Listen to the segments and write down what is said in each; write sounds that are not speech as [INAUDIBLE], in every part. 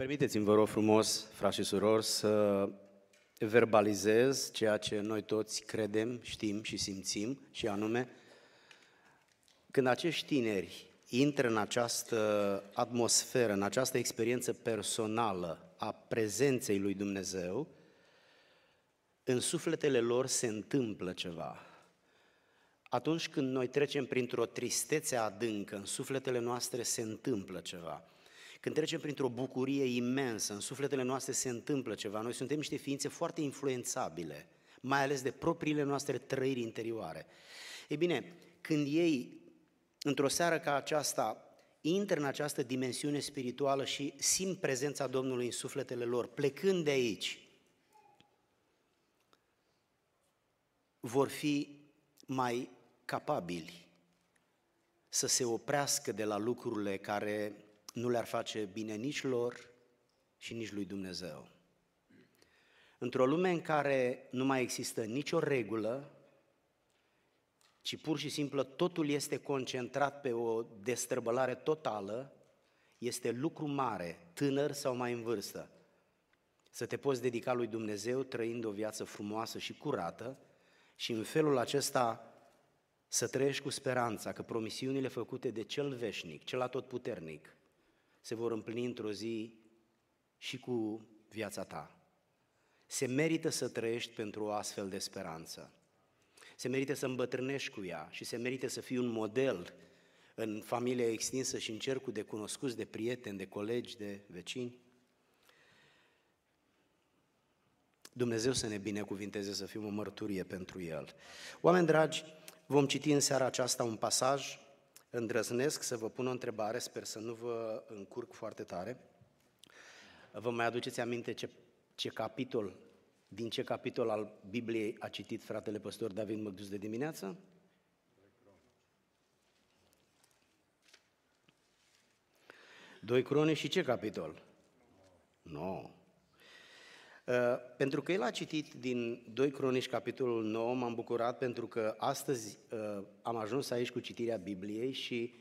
Permiteți-mi, vă rog frumos, frați și surori, să verbalizez ceea ce noi toți credem, știm și simțim, și anume, când acești tineri intră în această atmosferă, în această experiență personală a prezenței lui Dumnezeu, în sufletele lor se întâmplă ceva. Atunci când noi trecem printr-o tristețe adâncă, în sufletele noastre se întâmplă ceva. Când trecem printr-o bucurie imensă, în sufletele noastre se întâmplă ceva. Noi suntem niște ființe foarte influențabile, mai ales de propriile noastre trăiri interioare. Ei bine, când ei, într-o seară ca aceasta, intră în această dimensiune spirituală și simt prezența Domnului în sufletele lor, plecând de aici, vor fi mai capabili să se oprească de la lucrurile care nu le-ar face bine nici lor și nici lui Dumnezeu. Într-o lume în care nu mai există nicio regulă, ci pur și simplu totul este concentrat pe o destrăbălare totală, este lucru mare, tânăr sau mai în vârstă, să te poți dedica lui Dumnezeu trăind o viață frumoasă și curată și în felul acesta să trăiești cu speranța că promisiunile făcute de cel veșnic, cel atotputernic, se vor împlini într-o zi și cu viața ta. Se merită să trăiești pentru o astfel de speranță. Se merită să îmbătrânești cu ea și se merită să fii un model în familia extinsă și în cercul de cunoscuți, de prieteni, de colegi, de vecini. Dumnezeu să ne binecuvinteze să fim o mărturie pentru El. Oameni dragi, vom citi în seara aceasta un pasaj îndrăznesc să vă pun o întrebare, sper să nu vă încurc foarte tare. Vă mai aduceți aminte ce, ce capitol, din ce capitol al Bibliei a citit fratele păstor David Măgdus de dimineață? Doi crone și ce capitol? Nu. No. Uh, pentru că el a citit din 2 Cronici, capitolul 9, m-am bucurat pentru că astăzi uh, am ajuns aici cu citirea Bibliei și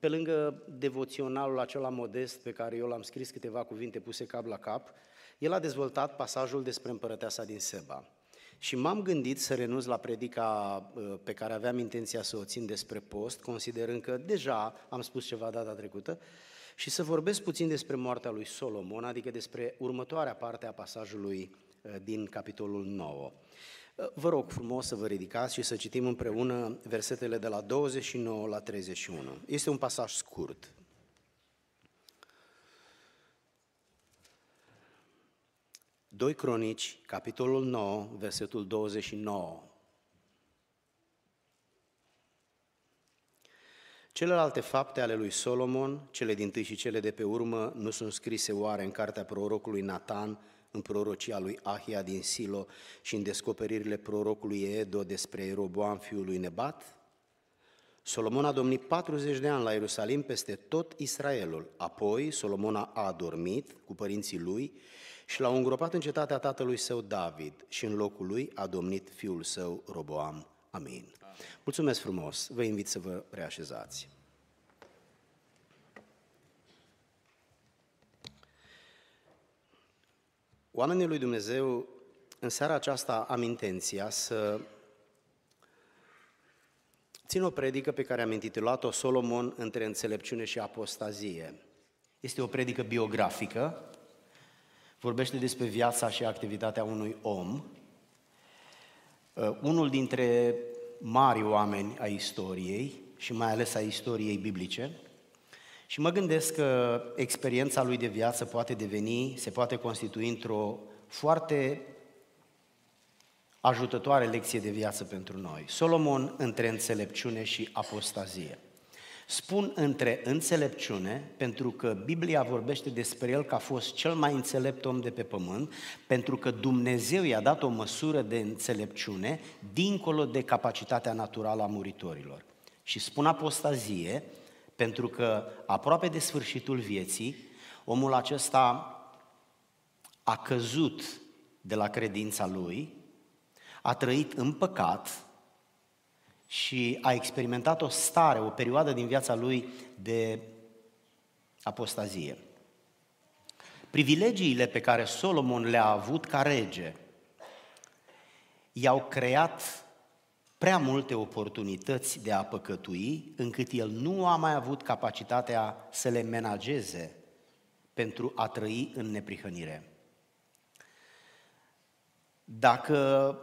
pe lângă devoționalul acela modest pe care eu l-am scris câteva cuvinte puse cap la cap, el a dezvoltat pasajul despre împărăteasa din Seba. Și m-am gândit să renunț la predica uh, pe care aveam intenția să o țin despre post, considerând că deja am spus ceva data trecută, și să vorbesc puțin despre moartea lui Solomon, adică despre următoarea parte a pasajului uh, din capitolul 9. Uh, vă rog frumos să vă ridicați și să citim împreună versetele de la 29 la 31. Este un pasaj scurt. Doi Cronici, capitolul 9, versetul 29. Celelalte fapte ale lui Solomon, cele din tâi și cele de pe urmă, nu sunt scrise oare în cartea prorocului Nathan, în prorocia lui Ahia din Silo și în descoperirile prorocului Edo despre Eroboam fiul lui Nebat? Solomon a domnit 40 de ani la Ierusalim peste tot Israelul. Apoi Solomon a adormit cu părinții lui și l-au îngropat în cetatea tatălui său David și în locul lui a domnit fiul său Roboam. Amin. Mulțumesc frumos, vă invit să vă reașezați. Oamenii lui Dumnezeu, în seara aceasta am intenția să țin o predică pe care am intitulat-o Solomon între înțelepciune și apostazie. Este o predică biografică, vorbește despre viața și activitatea unui om, uh, unul dintre mari oameni ai istoriei și mai ales a istoriei biblice. Și mă gândesc că experiența lui de viață poate deveni, se poate constitui într-o foarte ajutătoare lecție de viață pentru noi. Solomon între înțelepciune și apostazie. Spun între înțelepciune, pentru că Biblia vorbește despre el că a fost cel mai înțelept om de pe pământ, pentru că Dumnezeu i-a dat o măsură de înțelepciune dincolo de capacitatea naturală a muritorilor. Și spun apostazie, pentru că aproape de sfârșitul vieții, omul acesta a căzut de la credința lui, a trăit în păcat, și a experimentat o stare, o perioadă din viața lui de apostazie. Privilegiile pe care Solomon le-a avut ca rege i-au creat prea multe oportunități de a păcătui, încât el nu a mai avut capacitatea să le menageze pentru a trăi în neprihănire. Dacă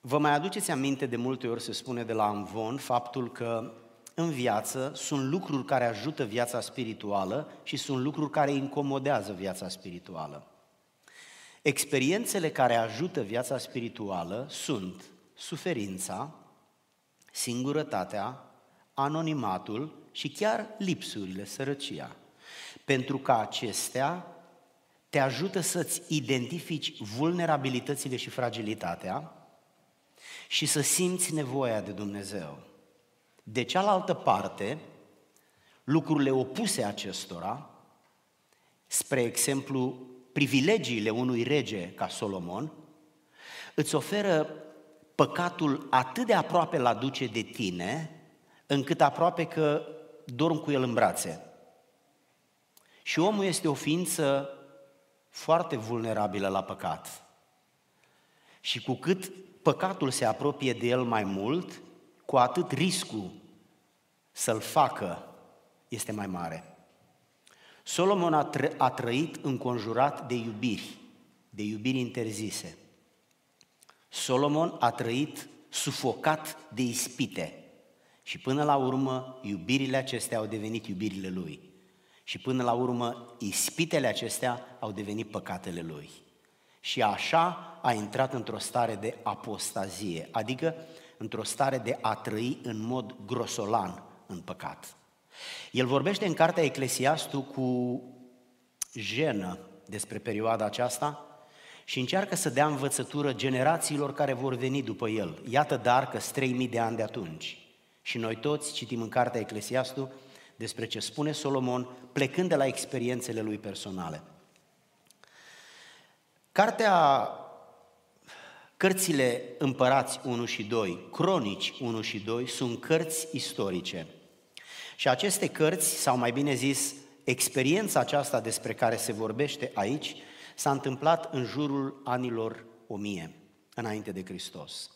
vă mai aduceți aminte de multe ori se spune de la Amvon faptul că în viață sunt lucruri care ajută viața spirituală și sunt lucruri care incomodează viața spirituală. Experiențele care ajută viața spirituală sunt suferința, singurătatea, anonimatul și chiar lipsurile, sărăcia. Pentru că acestea te ajută să-ți identifici vulnerabilitățile și fragilitatea și să simți nevoia de Dumnezeu. De cealaltă parte, lucrurile opuse acestora, spre exemplu, privilegiile unui rege ca Solomon, îți oferă păcatul atât de aproape la duce de tine, încât aproape că dorm cu el în brațe. Și omul este o ființă foarte vulnerabilă la păcat. Și cu cât păcatul se apropie de el mai mult, cu atât riscul să-l facă este mai mare. Solomon a, tră- a trăit înconjurat de iubiri, de iubiri interzise. Solomon a trăit sufocat de ispite și până la urmă iubirile acestea au devenit iubirile lui. Și până la urmă ispitele acestea au devenit păcatele lui. Și așa a intrat într-o stare de apostazie, adică într-o stare de a trăi în mod grosolan în păcat. El vorbește în cartea Eclesiastul cu jenă despre perioada aceasta și încearcă să dea învățătură generațiilor care vor veni după el. Iată dar că 3000 de ani de atunci. Și noi toți citim în cartea Eclesiastul despre ce spune Solomon, plecând de la experiențele lui personale. Cartea Cărțile Împărați 1 și 2, Cronici 1 și 2, sunt cărți istorice – și aceste cărți, sau mai bine zis, experiența aceasta despre care se vorbește aici, s-a întâmplat în jurul anilor 1000, înainte de Hristos.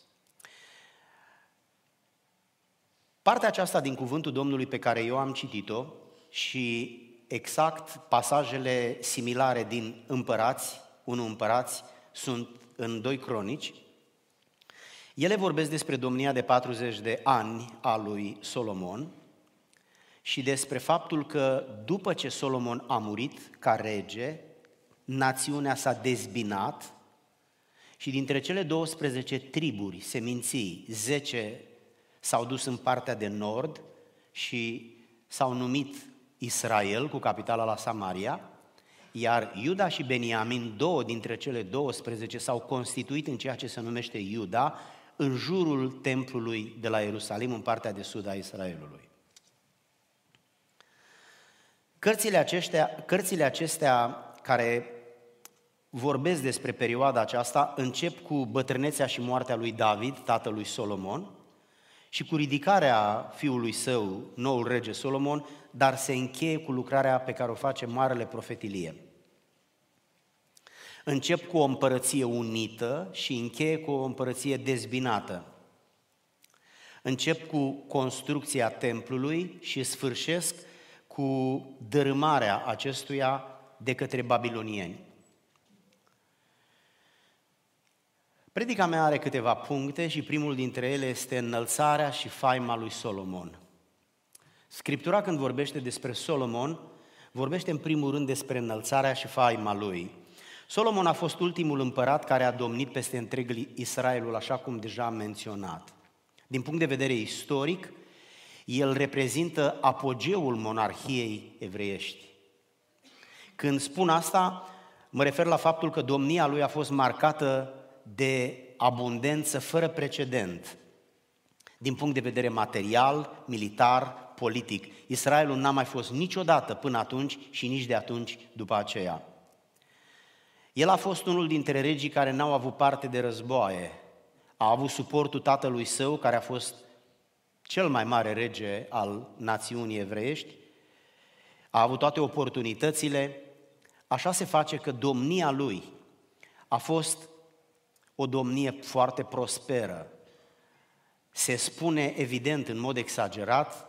Partea aceasta din cuvântul Domnului pe care eu am citit-o și exact pasajele similare din Împărați, 1 Împărați, sunt în doi cronici, ele vorbesc despre domnia de 40 de ani a lui Solomon, și despre faptul că după ce Solomon a murit ca rege, națiunea s-a dezbinat și dintre cele 12 triburi, seminții, 10 s-au dus în partea de nord și s-au numit Israel, cu capitala la Samaria, iar Iuda și Beniamin, două dintre cele 12, s-au constituit în ceea ce se numește Iuda, în jurul templului de la Ierusalim, în partea de sud a Israelului. Cărțile acestea, cărțile acestea care vorbesc despre perioada aceasta încep cu bătrânețea și moartea lui David, tatălui Solomon, și cu ridicarea fiului său, noul rege Solomon, dar se încheie cu lucrarea pe care o face Marele Profetilie. Încep cu o împărăție unită și încheie cu o împărăție dezbinată. Încep cu construcția templului și sfârșesc cu dărâmarea acestuia de către babilonieni. Predica mea are câteva puncte și primul dintre ele este înălțarea și faima lui Solomon. Scriptura când vorbește despre Solomon, vorbește în primul rând despre înălțarea și faima lui. Solomon a fost ultimul împărat care a domnit peste întregul Israelul, așa cum deja am menționat. Din punct de vedere istoric, el reprezintă apogeul monarhiei evreiești. Când spun asta, mă refer la faptul că domnia lui a fost marcată de abundență fără precedent, din punct de vedere material, militar, politic. Israelul n-a mai fost niciodată până atunci și nici de atunci după aceea. El a fost unul dintre regii care n-au avut parte de războaie. A avut suportul tatălui său, care a fost cel mai mare rege al națiunii evreiești, a avut toate oportunitățile, așa se face că domnia lui a fost o domnie foarte prosperă. Se spune evident, în mod exagerat,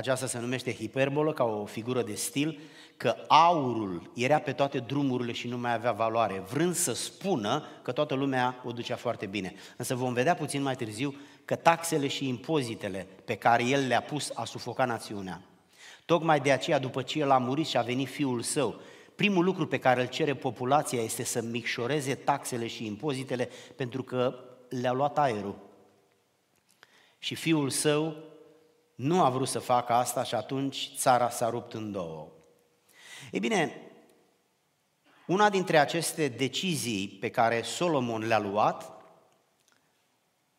aceasta se numește hiperbolă, ca o figură de stil, că aurul era pe toate drumurile și nu mai avea valoare, vrând să spună că toată lumea o ducea foarte bine. Însă vom vedea puțin mai târziu că taxele și impozitele pe care el le-a pus a sufocat națiunea. Tocmai de aceea, după ce el a murit și a venit fiul său, primul lucru pe care îl cere populația este să micșoreze taxele și impozitele pentru că le-a luat aerul. Și fiul său nu a vrut să facă asta și atunci țara s-a rupt în două. Ei bine, una dintre aceste decizii pe care Solomon le-a luat,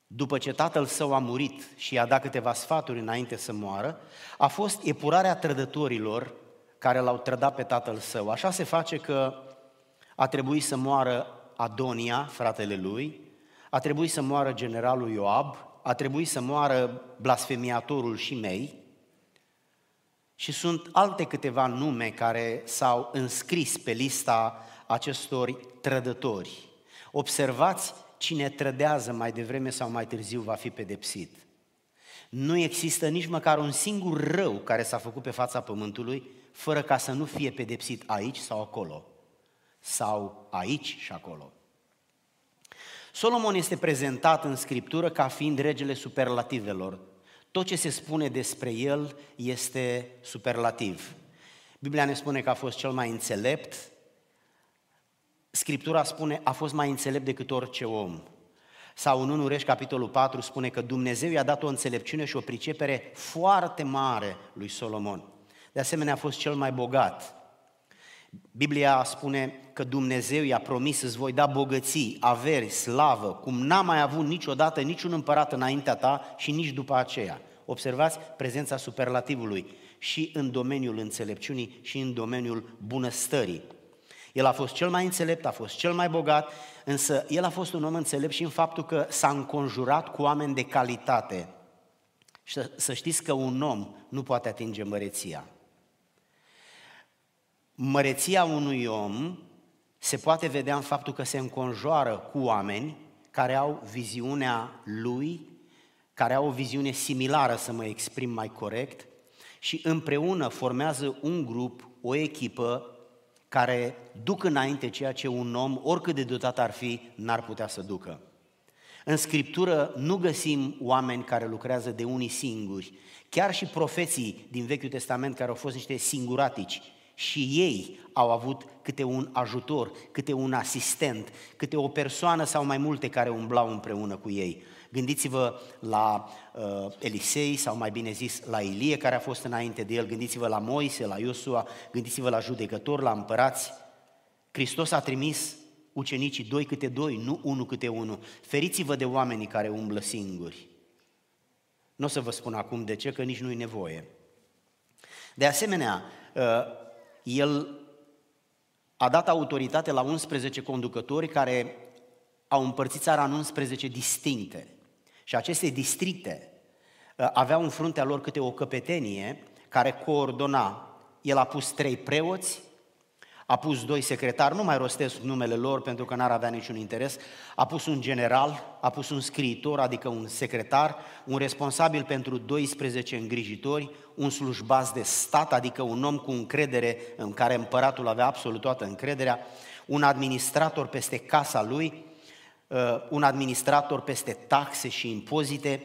după ce tatăl său a murit și i-a dat câteva sfaturi înainte să moară, a fost epurarea trădătorilor care l-au trădat pe tatăl său. Așa se face că a trebuit să moară Adonia, fratele lui, a trebuit să moară generalul Ioab, a trebuit să moară blasfemiatorul și mei și sunt alte câteva nume care s-au înscris pe lista acestor trădători. Observați, cine trădează mai devreme sau mai târziu va fi pedepsit. Nu există nici măcar un singur rău care s-a făcut pe fața pământului fără ca să nu fie pedepsit aici sau acolo, sau aici și acolo. Solomon este prezentat în Scriptură ca fiind regele superlativelor. Tot ce se spune despre el este superlativ. Biblia ne spune că a fost cel mai înțelept, Scriptura spune a fost mai înțelept decât orice om. Sau în 1 Rești, capitolul 4, spune că Dumnezeu i-a dat o înțelepciune și o pricepere foarte mare lui Solomon. De asemenea, a fost cel mai bogat. Biblia spune că Dumnezeu i-a promis îți voi da bogății, averi, slavă, cum n-a mai avut niciodată niciun împărat înaintea ta și nici după aceea. Observați prezența superlativului și în domeniul înțelepciunii și în domeniul bunăstării. El a fost cel mai înțelept, a fost cel mai bogat, însă el a fost un om înțelept și în faptul că s-a înconjurat cu oameni de calitate. Și să știți că un om nu poate atinge măreția. Măreția unui om se poate vedea în faptul că se înconjoară cu oameni care au viziunea lui, care au o viziune similară, să mă exprim mai corect, și împreună formează un grup, o echipă care duc înainte ceea ce un om, oricât de dotat ar fi, n-ar putea să ducă. În Scriptură nu găsim oameni care lucrează de unii singuri. Chiar și profeții din Vechiul Testament care au fost niște singuratici, și ei au avut câte un ajutor, câte un asistent, câte o persoană sau mai multe care umblau împreună cu ei. Gândiți-vă la uh, Elisei sau mai bine zis la Ilie care a fost înainte de el, gândiți-vă la Moise, la Iosua, gândiți-vă la judecători, la împărați. Hristos a trimis ucenicii doi câte doi, nu unul câte unul. Feriți-vă de oamenii care umblă singuri. Nu o să vă spun acum de ce, că nici nu-i nevoie. De asemenea, uh, el a dat autoritate la 11 conducători care au împărțit țara în 11 distincte. Și aceste districte uh, aveau în fruntea lor câte o căpetenie care coordona. El a pus trei preoți, a pus doi secretari, nu mai rostesc numele lor pentru că n-ar avea niciun interes, a pus un general, a pus un scriitor, adică un secretar, un responsabil pentru 12 îngrijitori, un slujbaz de stat, adică un om cu încredere în care împăratul avea absolut toată încrederea, un administrator peste casa lui, uh, un administrator peste taxe și impozite.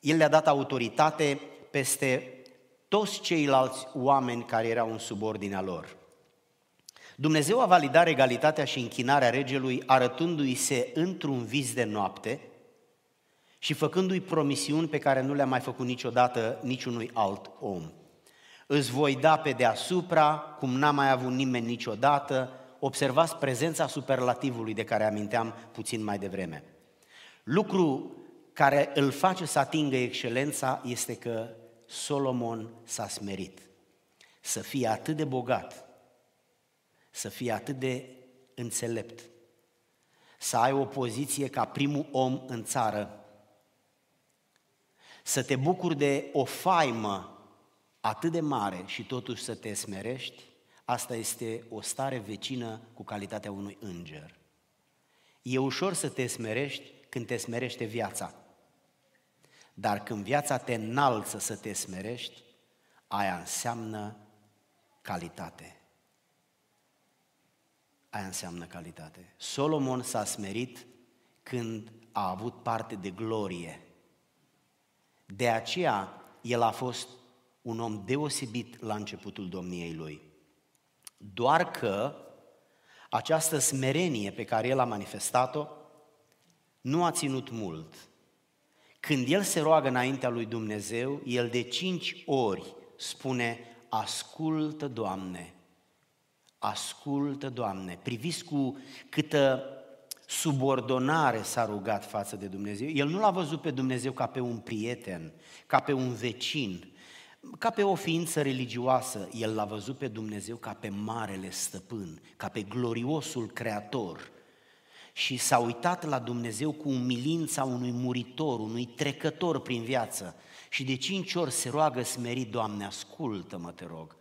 El le-a dat autoritate peste toți ceilalți oameni care erau în subordinea lor. Dumnezeu a validat regalitatea și închinarea regelui arătându-i se într-un vis de noapte și făcându-i promisiuni pe care nu le-a mai făcut niciodată niciunui alt om. Îți voi da pe deasupra, cum n-a mai avut nimeni niciodată, observați prezența superlativului de care aminteam puțin mai devreme. Lucru care îl face să atingă excelența este că Solomon s-a smerit. Să fie atât de bogat, să fii atât de înțelept, să ai o poziție ca primul om în țară, să te bucuri de o faimă atât de mare și totuși să te smerești, asta este o stare vecină cu calitatea unui înger. E ușor să te smerești când te smerește viața. Dar când viața te înalță să te smerești, aia înseamnă calitate. Aia înseamnă calitate. Solomon s-a smerit când a avut parte de glorie. De aceea, el a fost un om deosebit la începutul domniei lui. Doar că această smerenie pe care el a manifestat-o nu a ținut mult. Când el se roagă înaintea lui Dumnezeu, el de cinci ori spune, ascultă, Doamne, ascultă, Doamne. Priviți cu câtă subordonare s-a rugat față de Dumnezeu. El nu l-a văzut pe Dumnezeu ca pe un prieten, ca pe un vecin, ca pe o ființă religioasă. El l-a văzut pe Dumnezeu ca pe marele stăpân, ca pe gloriosul creator. Și s-a uitat la Dumnezeu cu umilința unui muritor, unui trecător prin viață. Și de cinci ori se roagă smerit, Doamne, ascultă-mă, te rog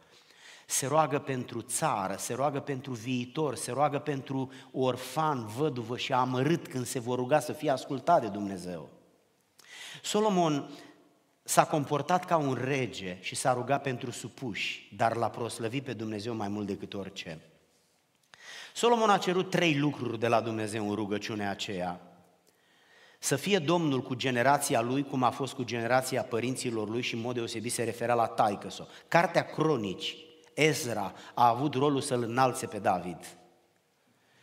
se roagă pentru țară, se roagă pentru viitor, se roagă pentru orfan, văduvă și amărât când se vor ruga să fie ascultat de Dumnezeu. Solomon s-a comportat ca un rege și s-a rugat pentru supuși, dar l-a proslăvit pe Dumnezeu mai mult decât orice. Solomon a cerut trei lucruri de la Dumnezeu în rugăciunea aceea. Să fie Domnul cu generația lui, cum a fost cu generația părinților lui și în mod deosebit se referea la taicăso. Cartea Cronici Ezra a avut rolul să-l înalțe pe David.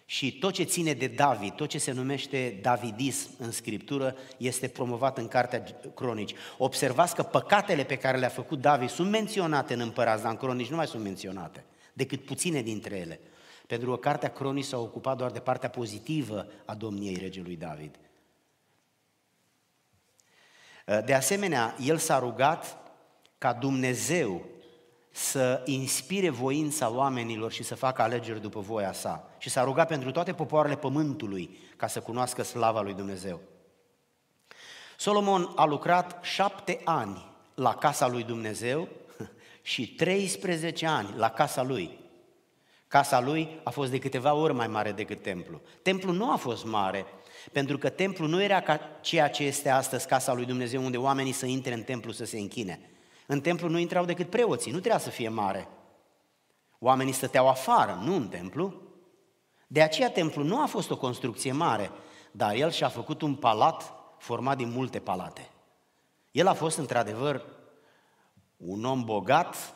Și tot ce ține de David, tot ce se numește davidism în Scriptură, este promovat în Cartea Cronici. Observați că păcatele pe care le-a făcut David sunt menționate în împărați, dar în Cronici nu mai sunt menționate, decât puține dintre ele. Pentru că Cartea Cronici s-a ocupat doar de partea pozitivă a domniei regelui David. De asemenea, el s-a rugat ca Dumnezeu să inspire voința oamenilor și să facă alegeri după voia sa. Și s-a rugat pentru toate popoarele pământului ca să cunoască slava lui Dumnezeu. Solomon a lucrat șapte ani la casa lui Dumnezeu [LAUGHS] și 13 ani la casa lui. Casa lui a fost de câteva ori mai mare decât templu. Templu nu a fost mare, pentru că templu nu era ca ceea ce este astăzi casa lui Dumnezeu, unde oamenii să intre în templu să se închine. În templu nu intrau decât preoții, nu trebuia să fie mare. Oamenii stăteau afară, nu în templu. De aceea templu nu a fost o construcție mare, dar el și-a făcut un palat format din multe palate. El a fost într-adevăr un om bogat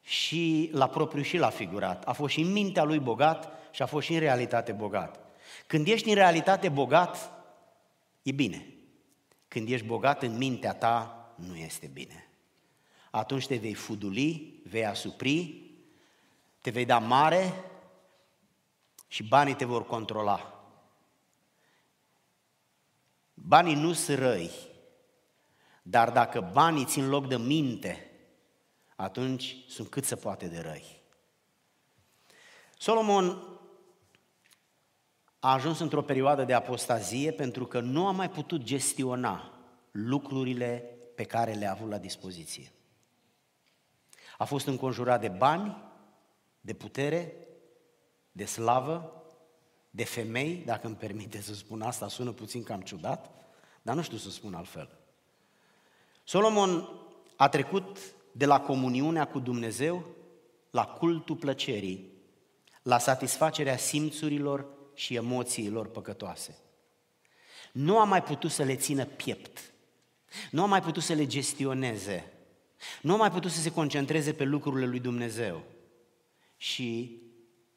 și la propriu și la figurat. A fost și în mintea lui bogat și a fost și în realitate bogat. Când ești în realitate bogat, e bine. Când ești bogat în mintea ta, nu este bine atunci te vei fuduli, vei asupri, te vei da mare și banii te vor controla. Banii nu sunt răi, dar dacă banii țin loc de minte, atunci sunt cât se poate de răi. Solomon a ajuns într-o perioadă de apostazie pentru că nu a mai putut gestiona lucrurile pe care le-a avut la dispoziție. A fost înconjurat de bani, de putere, de slavă, de femei, dacă îmi permite să spun asta, sună puțin cam ciudat, dar nu știu să spun altfel. Solomon a trecut de la comuniunea cu Dumnezeu la cultul plăcerii, la satisfacerea simțurilor și emoțiilor păcătoase. Nu a mai putut să le țină piept, nu a mai putut să le gestioneze, nu a mai putut să se concentreze pe lucrurile lui Dumnezeu și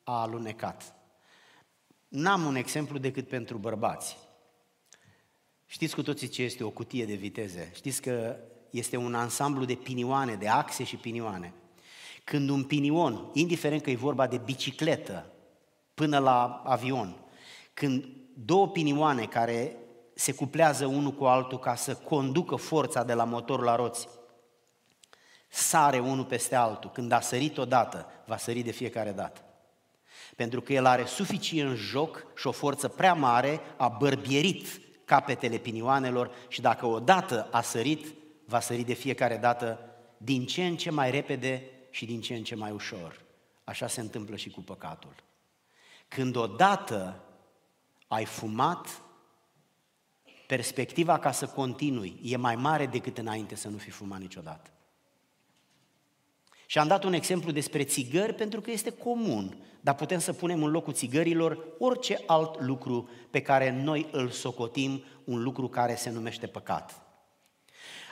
a alunecat. N-am un exemplu decât pentru bărbați. Știți cu toții ce este o cutie de viteze? Știți că este un ansamblu de pinioane, de axe și pinioane. Când un pinion, indiferent că e vorba de bicicletă până la avion, când două pinioane care se cuplează unul cu altul ca să conducă forța de la motor la roți, sare unul peste altul. Când a sărit odată, va sări de fiecare dată. Pentru că el are suficient joc și o forță prea mare, a bărbierit capetele pinioanelor și dacă odată a sărit, va sări de fiecare dată din ce în ce mai repede și din ce în ce mai ușor. Așa se întâmplă și cu păcatul. Când odată ai fumat, perspectiva ca să continui e mai mare decât înainte să nu fi fumat niciodată. Și am dat un exemplu despre țigări pentru că este comun, dar putem să punem în locul țigărilor orice alt lucru pe care noi îl socotim un lucru care se numește păcat.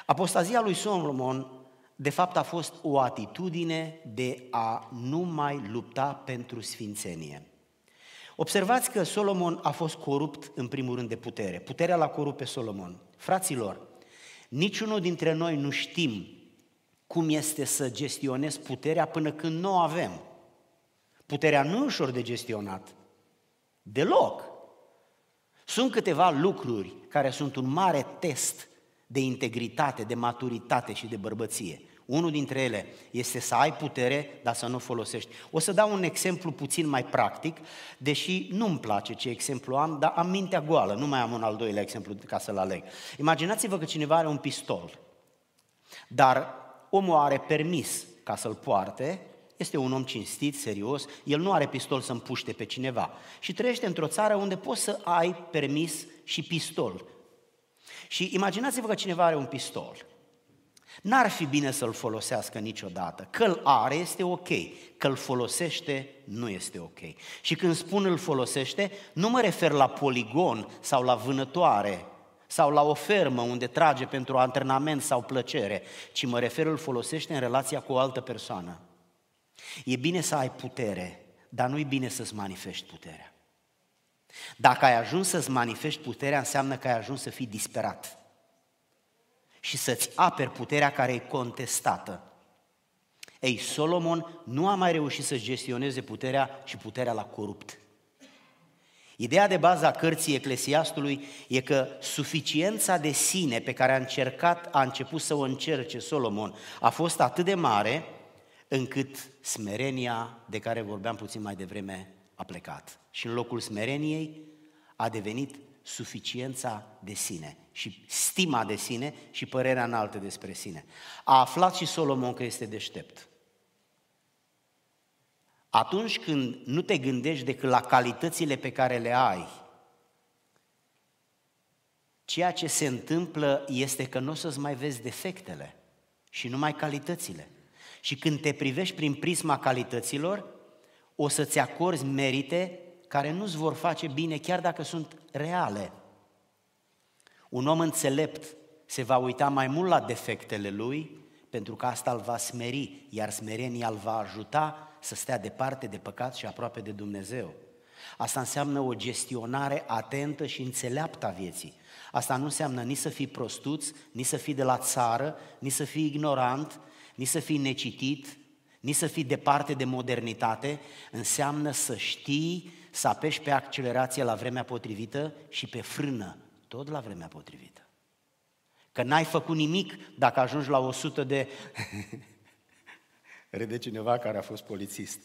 Apostazia lui Solomon, de fapt, a fost o atitudine de a nu mai lupta pentru sfințenie. Observați că Solomon a fost corupt în primul rând de putere. Puterea l-a corupt pe Solomon. Fraților, niciunul dintre noi nu știm cum este să gestionezi puterea până când nu o avem. Puterea nu e ușor de gestionat. Deloc. Sunt câteva lucruri care sunt un mare test de integritate, de maturitate și de bărbăție. Unul dintre ele este să ai putere, dar să nu o folosești. O să dau un exemplu puțin mai practic, deși nu-mi place ce exemplu am, dar am mintea goală, nu mai am un al doilea exemplu ca să-l aleg. Imaginați-vă că cineva are un pistol, dar omul are permis ca să-l poarte, este un om cinstit, serios, el nu are pistol să împuște pe cineva și trăiește într-o țară unde poți să ai permis și pistol. Și imaginați-vă că cineva are un pistol. N-ar fi bine să-l folosească niciodată. Că-l are este ok, că-l folosește nu este ok. Și când spun îl folosește, nu mă refer la poligon sau la vânătoare sau la o fermă unde trage pentru antrenament sau plăcere, ci mă refer îl folosește în relația cu o altă persoană. E bine să ai putere, dar nu e bine să-ți manifesti puterea. Dacă ai ajuns să-ți manifesti puterea, înseamnă că ai ajuns să fii disperat și să-ți aperi puterea care e contestată. Ei, Solomon nu a mai reușit să gestioneze puterea și puterea l-a corupt. Ideea de bază a cărții Eclesiastului e că suficiența de sine pe care a încercat, a început să o încerce Solomon, a fost atât de mare încât smerenia de care vorbeam puțin mai devreme a plecat. Și în locul smereniei a devenit suficiența de sine și stima de sine și părerea înaltă despre sine. A aflat și Solomon că este deștept. Atunci când nu te gândești decât la calitățile pe care le ai, ceea ce se întâmplă este că nu o să-ți mai vezi defectele și numai calitățile. Și când te privești prin prisma calităților, o să-ți acorzi merite care nu-ți vor face bine, chiar dacă sunt reale. Un om înțelept se va uita mai mult la defectele lui, pentru că asta îl va smeri, iar smerenia îl va ajuta să stea departe de păcat și aproape de Dumnezeu. Asta înseamnă o gestionare atentă și înțeleaptă a vieții. Asta nu înseamnă nici să fii prostuț, nici să fii de la țară, nici să fii ignorant, nici să fii necitit, nici să fii departe de modernitate. Înseamnă să știi să apeși pe accelerație la vremea potrivită și pe frână, tot la vremea potrivită. Că n-ai făcut nimic dacă ajungi la 100 de... [LAUGHS] Rede cineva care a fost polițist.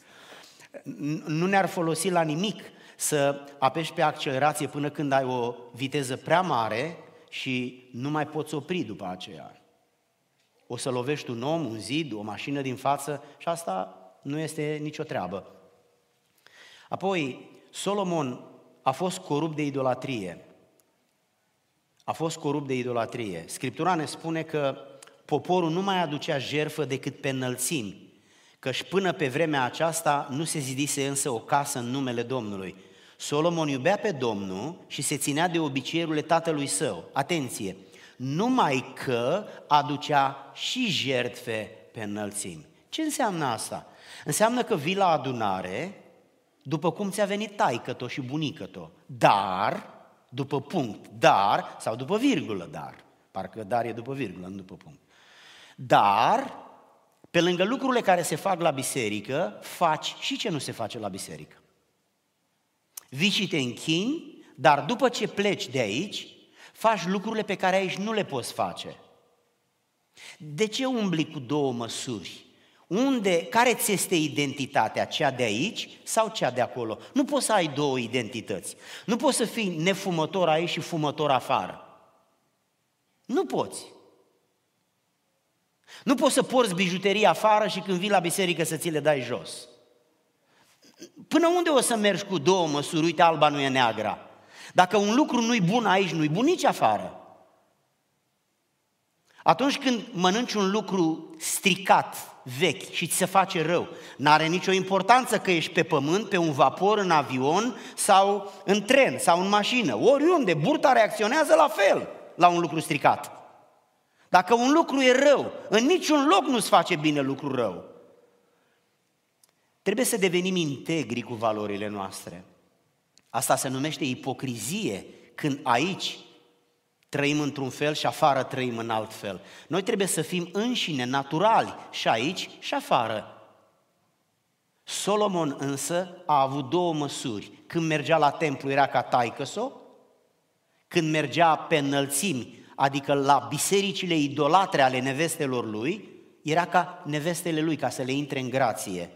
Nu ne-ar folosi la nimic să apeși pe accelerație până când ai o viteză prea mare și nu mai poți opri după aceea. O să lovești un om, un zid, o mașină din față și asta nu este nicio treabă. Apoi, Solomon a fost corupt de idolatrie. A fost corupt de idolatrie. Scriptura ne spune că poporul nu mai aducea jerfă decât pe înălțimi, căci până pe vremea aceasta nu se zidise însă o casă în numele Domnului. Solomon iubea pe Domnul și se ținea de obiceiurile tatălui său. Atenție! Numai că aducea și jertfe pe înălțimi. Ce înseamnă asta? Înseamnă că vii la adunare după cum ți-a venit taică și bunică dar, după punct, dar, sau după virgulă, dar. Parcă dar e după virgulă, nu după punct. Dar, pe lângă lucrurile care se fac la biserică, faci și ce nu se face la biserică. Vii și te închini, dar după ce pleci de aici, faci lucrurile pe care aici nu le poți face. De ce umbli cu două măsuri? Unde, care ți este identitatea, cea de aici sau cea de acolo? Nu poți să ai două identități. Nu poți să fii nefumător aici și fumător afară. Nu poți. Nu poți să porți bijuterii afară și când vii la biserică să ți le dai jos. Până unde o să mergi cu două măsuri? Uite, alba nu e neagra. Dacă un lucru nu-i bun aici, nu-i bun nici afară. Atunci când mănânci un lucru stricat, vechi și ți se face rău, n-are nicio importanță că ești pe pământ, pe un vapor, în avion sau în tren sau în mașină. Oriunde, burta reacționează la fel la un lucru stricat. Dacă un lucru e rău, în niciun loc nu-ți face bine lucru rău. Trebuie să devenim integri cu valorile noastre. Asta se numește ipocrizie, când aici trăim într-un fel și afară trăim în alt fel. Noi trebuie să fim înșine naturali și aici și afară. Solomon însă a avut două măsuri. Când mergea la templu era ca taică când mergea pe înălțimi, adică la bisericile idolatre ale nevestelor lui, era ca nevestele lui, ca să le intre în grație.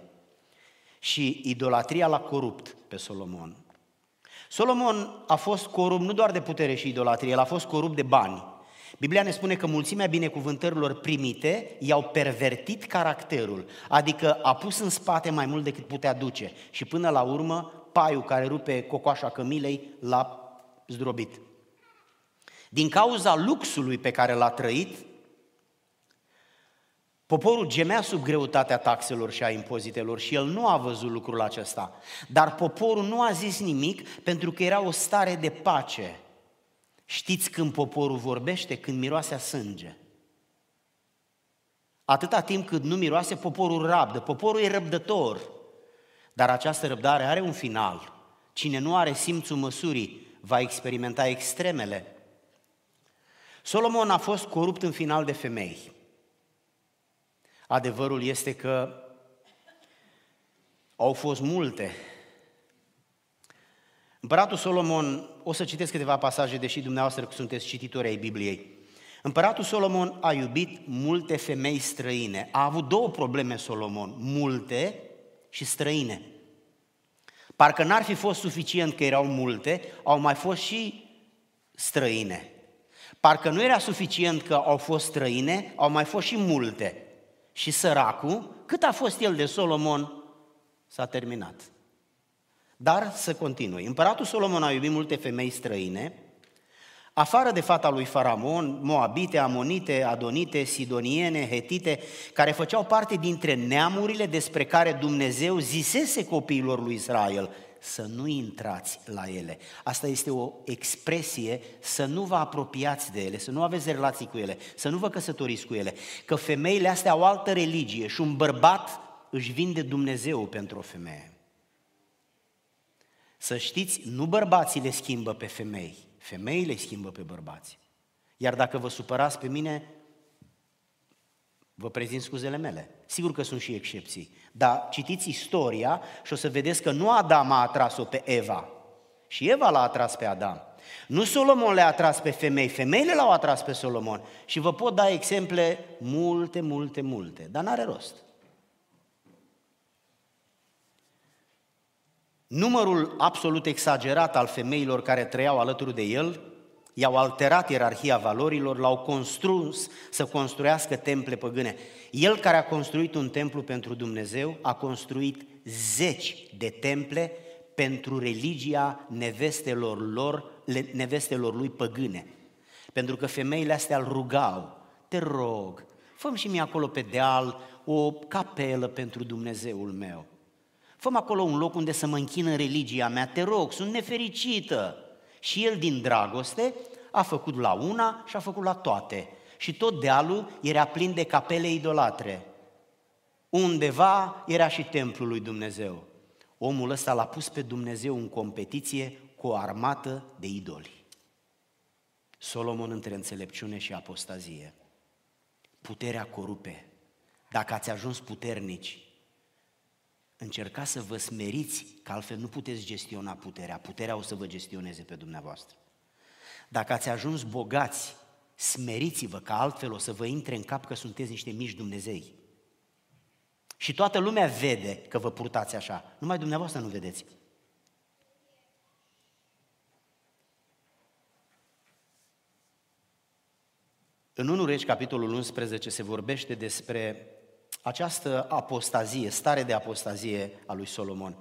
Și idolatria l-a corupt pe Solomon. Solomon a fost corupt nu doar de putere și idolatrie, el a fost corupt de bani. Biblia ne spune că mulțimea binecuvântărilor primite i-au pervertit caracterul, adică a pus în spate mai mult decât putea duce și până la urmă paiul care rupe cocoașa cămilei l-a zdrobit. Din cauza luxului pe care l-a trăit, Poporul gemea sub greutatea taxelor și a impozitelor și el nu a văzut lucrul acesta. Dar poporul nu a zis nimic pentru că era o stare de pace. Știți când poporul vorbește? Când miroase a sânge. Atâta timp cât nu miroase, poporul rabdă. Poporul e răbdător. Dar această răbdare are un final. Cine nu are simțul măsurii va experimenta extremele. Solomon a fost corupt în final de femei. Adevărul este că au fost multe. Împăratul Solomon, o să citesc câteva pasaje, deși dumneavoastră sunteți cititori ai Bibliei. Împăratul Solomon a iubit multe femei străine. A avut două probleme Solomon, multe și străine. Parcă n-ar fi fost suficient că erau multe, au mai fost și străine. Parcă nu era suficient că au fost străine, au mai fost și multe și săracul, cât a fost el de Solomon, s-a terminat. Dar să continui. Împăratul Solomon a iubit multe femei străine, afară de fata lui Faramon, moabite, amonite, adonite, sidoniene, hetite, care făceau parte dintre neamurile despre care Dumnezeu zisese copiilor lui Israel, să nu intrați la ele. Asta este o expresie să nu vă apropiați de ele, să nu aveți relații cu ele, să nu vă căsătoriți cu ele. Că femeile astea au altă religie și un bărbat își vinde Dumnezeu pentru o femeie. Să știți, nu bărbații le schimbă pe femei, femeile schimbă pe bărbați. Iar dacă vă supărați pe mine, Vă prezint scuzele mele. Sigur că sunt și excepții, dar citiți istoria și o să vedeți că nu Adam a atras-o pe Eva, și Eva l-a atras pe Adam. Nu Solomon le-a atras pe femei, femeile l-au atras pe Solomon. Și vă pot da exemple multe, multe, multe, dar n-are rost. Numărul absolut exagerat al femeilor care trăiau alături de el i-au alterat ierarhia valorilor, l-au construs să construiască temple păgâne. El care a construit un templu pentru Dumnezeu, a construit zeci de temple pentru religia nevestelor, lor, nevestelor lui păgâne. Pentru că femeile astea îl rugau, te rog, fă și mie acolo pe deal o capelă pentru Dumnezeul meu. fă acolo un loc unde să mă închin în religia mea, te rog, sunt nefericită. Și el din dragoste a făcut la una și a făcut la toate. Și tot dealul era plin de capele idolatre. Undeva era și templul lui Dumnezeu. Omul ăsta l-a pus pe Dumnezeu în competiție cu o armată de idoli. Solomon între înțelepciune și apostazie. Puterea corupe. Dacă ați ajuns puternici, încercați să vă smeriți, că altfel nu puteți gestiona puterea. Puterea o să vă gestioneze pe dumneavoastră. Dacă ați ajuns bogați, smeriți-vă, că altfel o să vă intre în cap că sunteți niște mici Dumnezei. Și toată lumea vede că vă purtați așa, numai dumneavoastră nu vedeți. În 1 Regi, capitolul 11, se vorbește despre această apostazie, stare de apostazie a lui Solomon.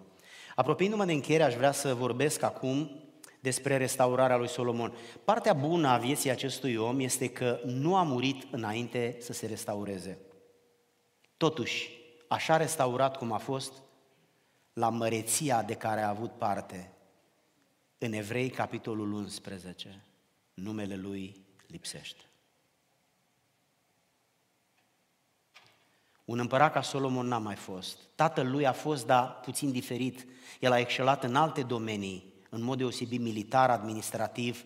Apropiindu-mă de încheiere, aș vrea să vorbesc acum despre restaurarea lui Solomon. Partea bună a vieții acestui om este că nu a murit înainte să se restaureze. Totuși, așa restaurat cum a fost, la măreția de care a avut parte, în Evrei, capitolul 11, numele lui lipsește. Un împărat ca Solomon n-a mai fost. Tatăl lui a fost, dar puțin diferit. El a excelat în alte domenii, în mod deosebit militar, administrativ.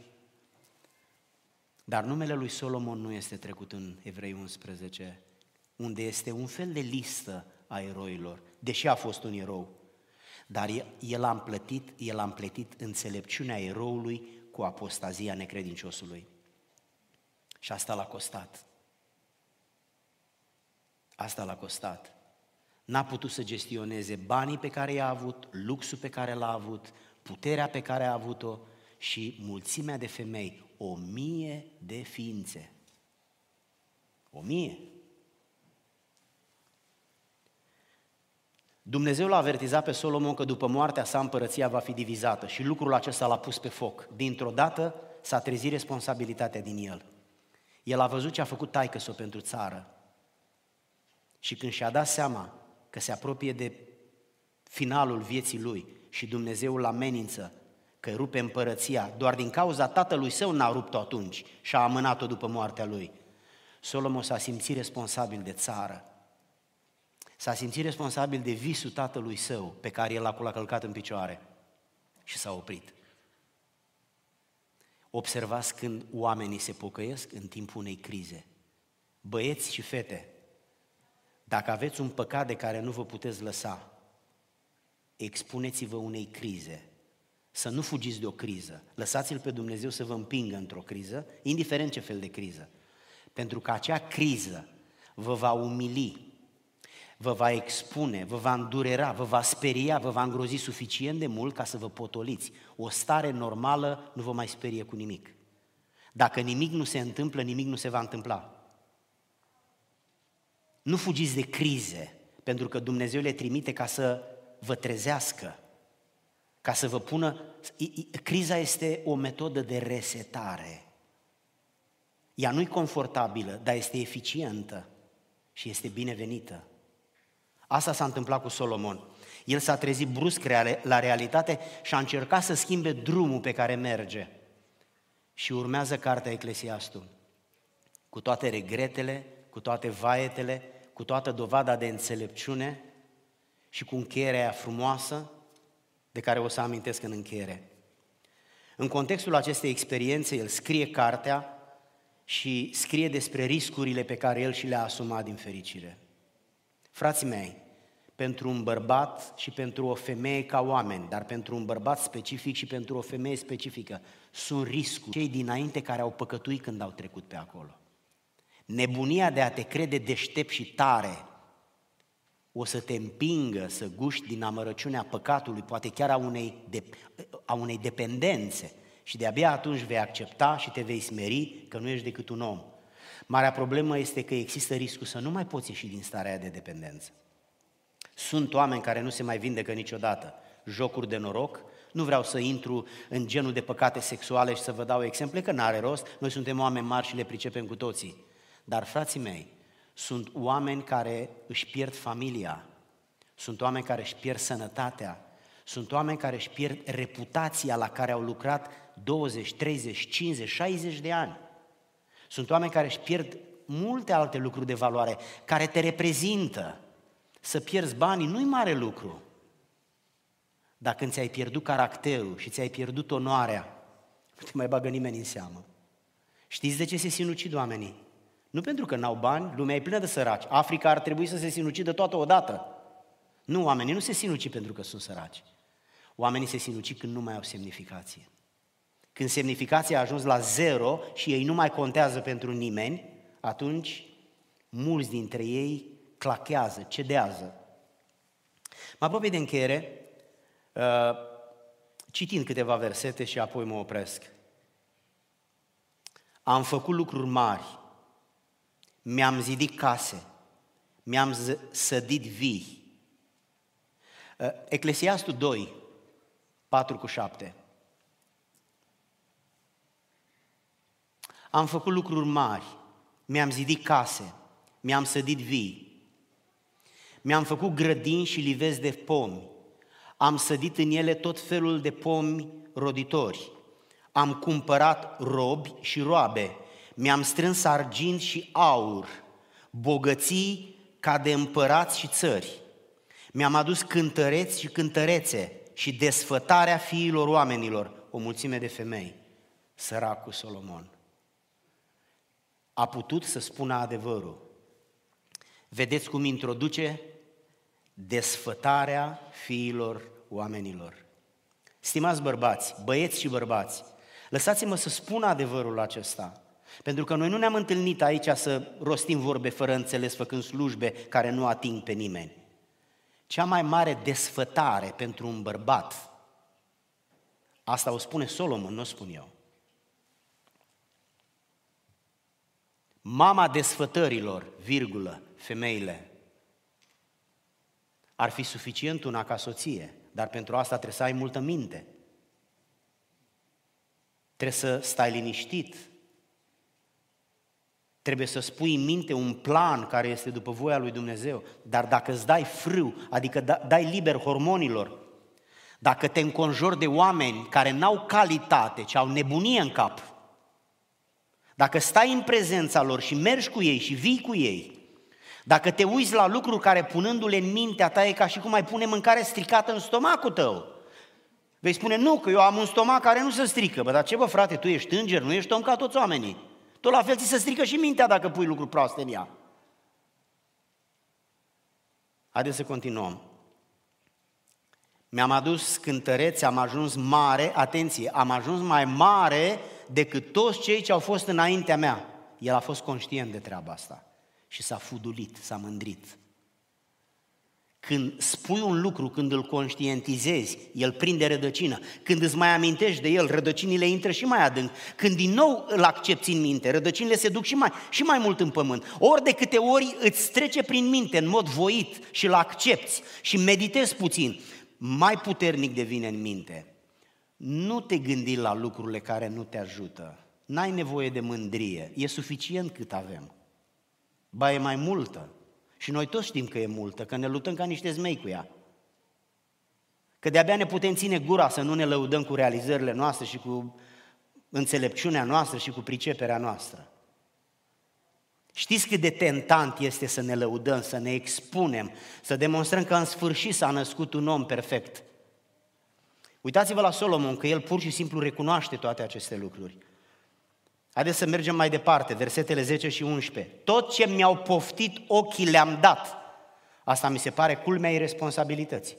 Dar numele lui Solomon nu este trecut în Evrei 11, unde este un fel de listă a eroilor, deși a fost un erou. Dar el a împletit, el a împletit înțelepciunea eroului cu apostazia necredinciosului. Și asta l-a costat. Asta l-a costat. N-a putut să gestioneze banii pe care i-a avut, luxul pe care l-a avut, puterea pe care a avut-o și mulțimea de femei, o mie de ființe. O mie. Dumnezeu l-a avertizat pe Solomon că după moartea sa împărăția va fi divizată și lucrul acesta l-a pus pe foc. Dintr-o dată s-a trezit responsabilitatea din el. El a văzut ce a făcut taică pentru țară, și când și-a dat seama că se apropie de finalul vieții lui și Dumnezeu îl amenință că rupe împărăția, doar din cauza tatălui său n-a rupt-o atunci și a amânat-o după moartea lui. Solomon s-a simțit responsabil de țară. S-a simțit responsabil de visul tatălui său pe care el l-a călcat în picioare și s-a oprit. Observați când oamenii se pocăiesc în timpul unei crize. Băieți și fete, dacă aveți un păcat de care nu vă puteți lăsa, expuneți-vă unei crize. Să nu fugiți de o criză. Lăsați-L pe Dumnezeu să vă împingă într-o criză, indiferent ce fel de criză. Pentru că acea criză vă va umili, vă va expune, vă va îndurera, vă va speria, vă va îngrozi suficient de mult ca să vă potoliți. O stare normală nu vă mai sperie cu nimic. Dacă nimic nu se întâmplă, nimic nu se va întâmpla. Nu fugiți de crize, pentru că Dumnezeu le trimite ca să vă trezească, ca să vă pună... Criza este o metodă de resetare. Ea nu-i confortabilă, dar este eficientă și este binevenită. Asta s-a întâmplat cu Solomon. El s-a trezit brusc la realitate și a încercat să schimbe drumul pe care merge. Și urmează cartea Eclesiastul. Cu toate regretele, cu toate vaetele, cu toată dovada de înțelepciune și cu încheierea frumoasă de care o să amintesc în încheiere. În contextul acestei experiențe, el scrie cartea și scrie despre riscurile pe care el și le-a asumat din fericire. Frații mei, pentru un bărbat și pentru o femeie ca oameni, dar pentru un bărbat specific și pentru o femeie specifică, sunt riscuri. Cei dinainte care au păcătuit când au trecut pe acolo. Nebunia de a te crede deștept și tare o să te împingă să guști din amărăciunea păcatului, poate chiar a unei, de, a unei dependențe și de-abia atunci vei accepta și te vei smeri că nu ești decât un om. Marea problemă este că există riscul să nu mai poți ieși din starea de dependență. Sunt oameni care nu se mai vindecă niciodată. Jocuri de noroc, nu vreau să intru în genul de păcate sexuale și să vă dau exemple, că n-are rost, noi suntem oameni mari și le pricepem cu toții. Dar, frații mei, sunt oameni care își pierd familia, sunt oameni care își pierd sănătatea, sunt oameni care își pierd reputația la care au lucrat 20, 30, 50, 60 de ani. Sunt oameni care își pierd multe alte lucruri de valoare, care te reprezintă. Să pierzi banii nu-i mare lucru. Dar când ți-ai pierdut caracterul și ți-ai pierdut onoarea, nu te mai bagă nimeni în seamă. Știți de ce se sinucid oamenii? Nu pentru că n-au bani, lumea e plină de săraci. Africa ar trebui să se sinucidă toată odată. Nu, oamenii nu se sinuci pentru că sunt săraci. Oamenii se sinuci când nu mai au semnificație. Când semnificația a ajuns la zero și ei nu mai contează pentru nimeni, atunci mulți dintre ei clachează, cedează. Mă apropii de încheiere, uh, citind câteva versete și apoi mă opresc. Am făcut lucruri mari, mi-am zidit case, mi-am sădit vii. Uh, Eclesiastul 2, 4 cu 7. Am făcut lucruri mari, mi-am zidit case, mi-am sădit vii, mi-am făcut grădini și livezi de pomi, am sădit în ele tot felul de pomi roditori, am cumpărat robi și roabe, mi-am strâns argint și aur, bogății ca de împărați și țări. Mi-am adus cântăreți și cântărețe și desfătarea fiilor oamenilor, o mulțime de femei. Săracul Solomon a putut să spună adevărul. Vedeți cum introduce desfătarea fiilor oamenilor. Stimați bărbați, băieți și bărbați, lăsați-mă să spun adevărul acesta. Pentru că noi nu ne-am întâlnit aici să rostim vorbe fără înțeles, făcând slujbe care nu ating pe nimeni. Cea mai mare desfătare pentru un bărbat, asta o spune Solomon, nu o spun eu. Mama desfătărilor, virgulă, femeile. Ar fi suficient una ca soție, dar pentru asta trebuie să ai multă minte. Trebuie să stai liniștit. Trebuie să spui în minte un plan care este după voia lui Dumnezeu. Dar dacă îți dai frâu, adică da, dai liber hormonilor, dacă te înconjori de oameni care n-au calitate, ci au nebunie în cap, dacă stai în prezența lor și mergi cu ei și vii cu ei, dacă te uiți la lucruri care punându-le în mintea ta e ca și cum ai pune mâncare stricată în stomacul tău, vei spune, nu, că eu am un stomac care nu se strică. Bă, dar ce bă, frate, tu ești înger, nu ești om ca toți oamenii. Tot la fel ți se strică și mintea dacă pui lucruri proaste în ea. Haideți să continuăm. Mi-am adus cântăreți, am ajuns mare, atenție, am ajuns mai mare decât toți cei ce au fost înaintea mea. El a fost conștient de treaba asta și s-a fudulit, s-a mândrit. Când spui un lucru, când îl conștientizezi, el prinde rădăcină. Când îți mai amintești de el, rădăcinile intră și mai adânc. Când din nou îl accepti în minte, rădăcinile se duc și mai, și mai mult în pământ. Ori de câte ori îți trece prin minte în mod voit și îl accepti și meditezi puțin, mai puternic devine în minte. Nu te gândi la lucrurile care nu te ajută. N-ai nevoie de mândrie, e suficient cât avem. Ba e mai multă. Și noi toți știm că e multă, că ne luptăm ca niște zmei cu ea. Că de-abia ne putem ține gura să nu ne lăudăm cu realizările noastre și cu înțelepciunea noastră și cu priceperea noastră. Știți cât de tentant este să ne lăudăm, să ne expunem, să demonstrăm că în sfârșit s-a născut un om perfect. Uitați-vă la Solomon, că el pur și simplu recunoaște toate aceste lucruri. Haideți să mergem mai departe, versetele 10 și 11. Tot ce mi-au poftit ochii le-am dat. Asta mi se pare culmea irresponsabilității.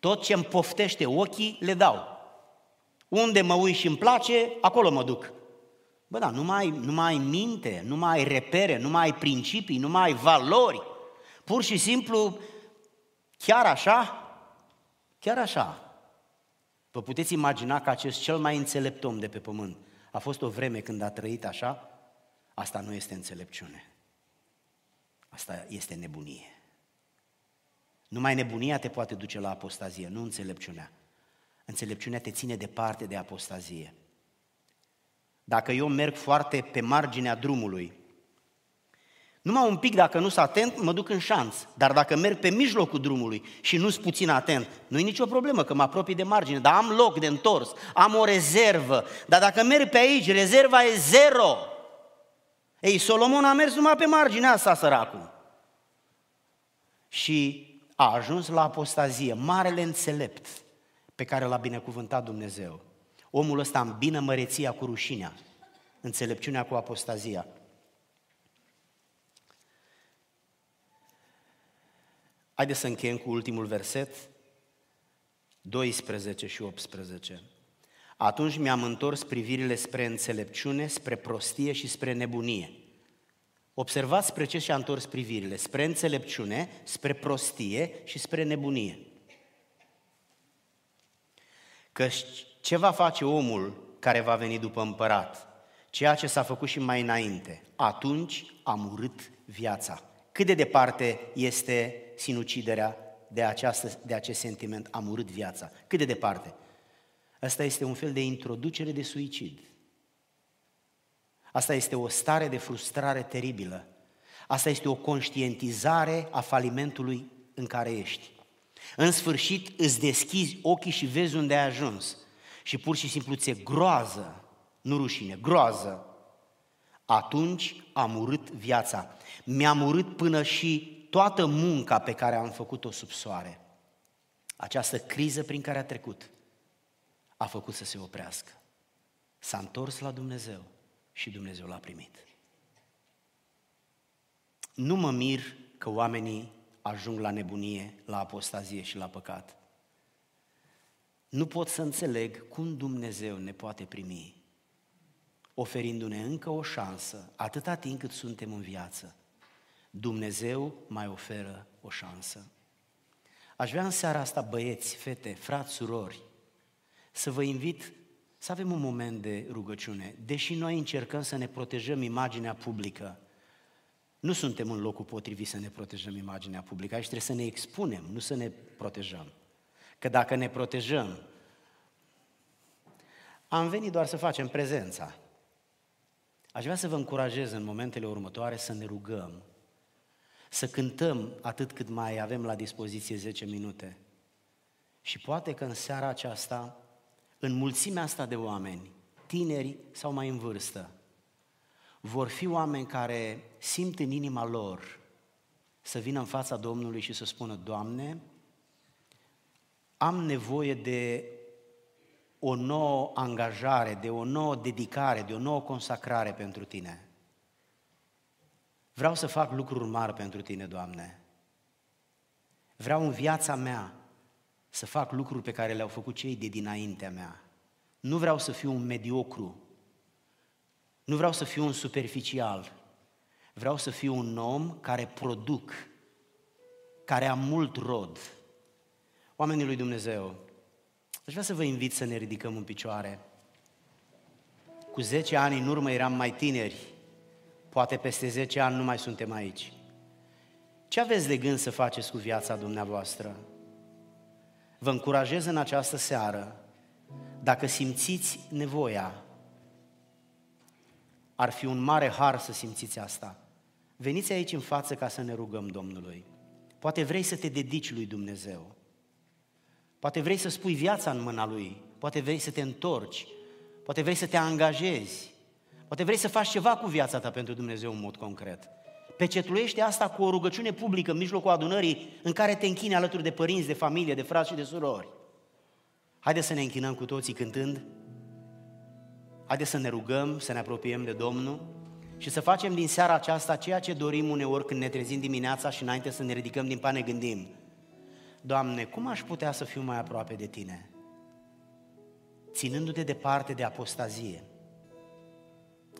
Tot ce îmi poftește ochii, le dau. Unde mă uit și îmi place, acolo mă duc. Bă, da, nu mai, nu mai ai minte, nu mai ai repere, nu mai ai principii, nu mai ai valori. Pur și simplu, chiar așa, chiar așa, Vă puteți imagina că acest cel mai înțelept om de pe pământ a fost o vreme când a trăit așa? Asta nu este înțelepciune. Asta este nebunie. Numai nebunia te poate duce la apostazie, nu înțelepciunea. Înțelepciunea te ține departe de apostazie. Dacă eu merg foarte pe marginea drumului numai un pic, dacă nu sunt atent, mă duc în șanț. Dar dacă merg pe mijlocul drumului și nu sunt puțin atent, nu e nicio problemă, că mă apropii de margine, dar am loc de întors, am o rezervă. Dar dacă merg pe aici, rezerva e zero. Ei, Solomon a mers numai pe marginea asta, săracul. Și a ajuns la apostazie, marele înțelept pe care l-a binecuvântat Dumnezeu. Omul ăsta îmbină măreția cu rușinea, înțelepciunea cu apostazia. Haideți să încheiem cu ultimul verset, 12 și 18. Atunci mi-am întors privirile spre înțelepciune, spre prostie și spre nebunie. Observați spre ce și-a întors privirile, spre înțelepciune, spre prostie și spre nebunie. Că ce va face omul care va veni după împărat? ceea ce s-a făcut și mai înainte. Atunci am urât viața. Cât de departe este sinuciderea de, această, de acest sentiment, am urât viața? Cât de departe? Asta este un fel de introducere de suicid. Asta este o stare de frustrare teribilă. Asta este o conștientizare a falimentului în care ești. În sfârșit îți deschizi ochii și vezi unde ai ajuns. Și pur și simplu ți-e groază, nu rușine, groază. Atunci am urât viața. Mi-am urât până și toată munca pe care am făcut-o sub soare. Această criză prin care a trecut a făcut să se oprească. S-a întors la Dumnezeu și Dumnezeu l-a primit. Nu mă mir că oamenii ajung la nebunie, la apostazie și la păcat. Nu pot să înțeleg cum Dumnezeu ne poate primi, oferindu-ne încă o șansă, atâta timp cât suntem în viață. Dumnezeu mai oferă o șansă. Aș vrea în seara asta, băieți, fete, frați, surori, să vă invit să avem un moment de rugăciune. Deși noi încercăm să ne protejăm imaginea publică, nu suntem în locul potrivit să ne protejăm imaginea publică, aici trebuie să ne expunem, nu să ne protejăm. Că dacă ne protejăm, am venit doar să facem prezența. Aș vrea să vă încurajez în momentele următoare să ne rugăm, să cântăm atât cât mai avem la dispoziție 10 minute. Și poate că în seara aceasta, în mulțimea asta de oameni, tineri sau mai în vârstă, vor fi oameni care simt în inima lor să vină în fața Domnului și să spună, Doamne, am nevoie de o nouă angajare, de o nouă dedicare, de o nouă consacrare pentru Tine. Vreau să fac lucruri mari pentru Tine, Doamne. Vreau în viața mea să fac lucruri pe care le-au făcut cei de dinaintea mea. Nu vreau să fiu un mediocru, nu vreau să fiu un superficial, vreau să fiu un om care produc, care am mult rod. Oamenii lui Dumnezeu, aș vrea să vă invit să ne ridicăm în picioare. Cu 10 ani în urmă eram mai tineri, poate peste 10 ani nu mai suntem aici. Ce aveți de gând să faceți cu viața dumneavoastră? Vă încurajez în această seară, dacă simțiți nevoia ar fi un mare har să simțiți asta. Veniți aici în față ca să ne rugăm Domnului. Poate vrei să te dedici lui Dumnezeu. Poate vrei să spui viața în mâna Lui. Poate vrei să te întorci. Poate vrei să te angajezi. Poate vrei să faci ceva cu viața ta pentru Dumnezeu în mod concret. Pecetluiește asta cu o rugăciune publică în mijlocul adunării în care te închine alături de părinți, de familie, de frați și de surori. Haideți să ne închinăm cu toții cântând. Haideți să ne rugăm, să ne apropiem de Domnul și să facem din seara aceasta ceea ce dorim uneori când ne trezim dimineața și înainte să ne ridicăm din pane gândim. Doamne, cum aș putea să fiu mai aproape de Tine? Ținându-te departe de apostazie.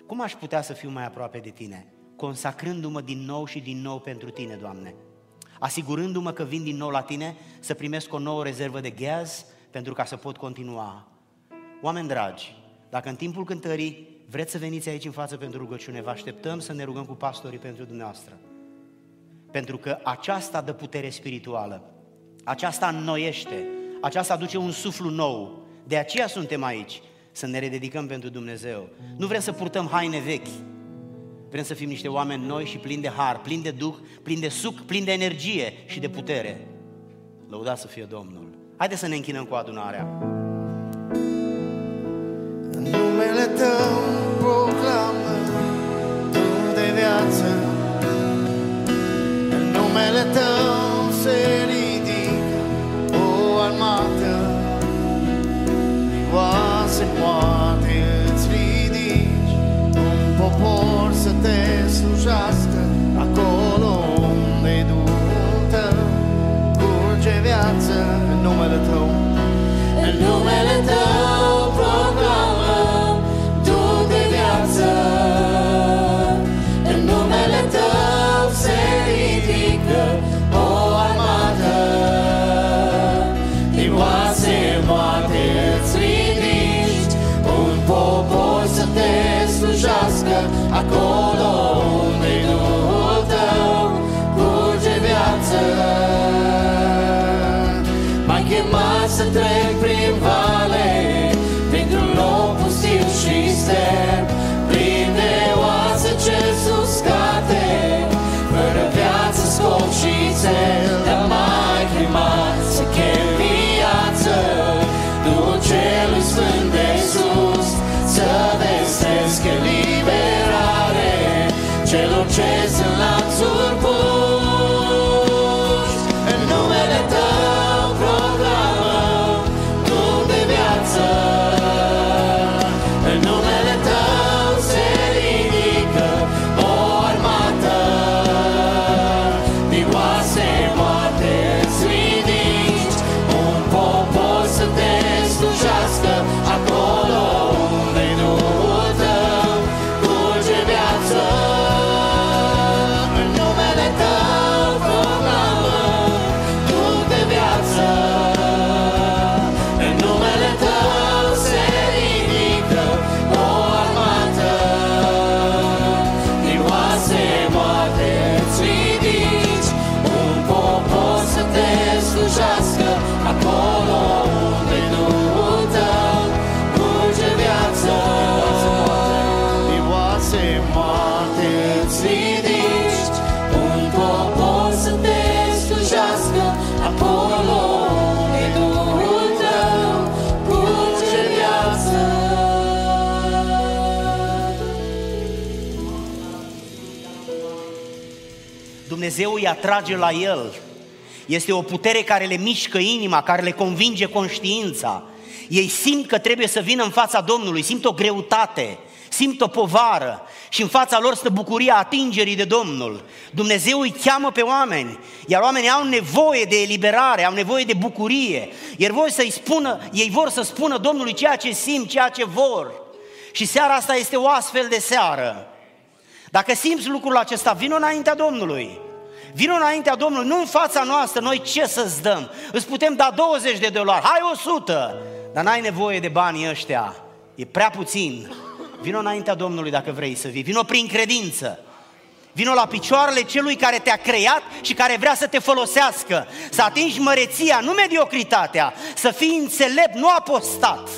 Cum aș putea să fiu mai aproape de Tine? Consacrându-mă din nou și din nou pentru Tine, Doamne. Asigurându-mă că vin din nou la Tine să primesc o nouă rezervă de gheaz pentru ca să pot continua. Oameni dragi, dacă în timpul cântării vreți să veniți aici în față pentru rugăciune, vă așteptăm să ne rugăm cu pastorii pentru dumneavoastră. Pentru că aceasta dă putere spirituală, aceasta înnoiește, aceasta aduce un suflu nou. De aceea suntem aici, să ne rededicăm pentru Dumnezeu. Nu vrem să purtăm haine vechi, vrem să fim niște oameni noi și plini de har, plini de duh, plini de suc, plini de energie și de putere. Lăudați să fie Domnul! Haideți să ne închinăm cu adunarea numele Tău proclamă Tu de viață În numele Tău se ridică o armată Oase poate îți ridici Un popor să te te slujească acolo unde Duhul tău curge viață. M-ai chemat să trec prin vale, printr-un loc pustiu și sterb, Dumnezeu îi atrage la El. Este o putere care le mișcă inima, care le convinge conștiința. Ei simt că trebuie să vină în fața Domnului, simt o greutate, simt o povară și în fața lor stă bucuria atingerii de Domnul. Dumnezeu îi cheamă pe oameni, iar oamenii au nevoie de eliberare, au nevoie de bucurie. Iar voi să-i spună, ei vor să spună Domnului ceea ce simt, ceea ce vor. Și seara asta este o astfel de seară. Dacă simți lucrul acesta, vină înaintea Domnului. Vino înaintea Domnului, nu în fața noastră, noi ce să-ți dăm? Îți putem da 20 de dolari, hai 100, dar n-ai nevoie de banii ăștia, e prea puțin. Vino înaintea Domnului dacă vrei să vii, vino prin credință. Vino la picioarele celui care te-a creat și care vrea să te folosească, să atingi măreția, nu mediocritatea, să fii înțelept, nu apostat.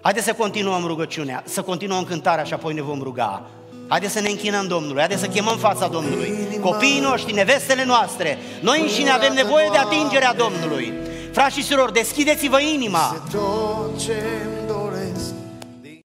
Haideți să continuăm rugăciunea, să continuăm cântarea și apoi ne vom ruga. Haideți să ne închinăm Domnului, haideți să chemăm fața Domnului. Copiii noștri, nevestele noastre, noi înșine avem nevoie de atingerea Domnului. Frați și surori, deschideți-vă inima. Tot ce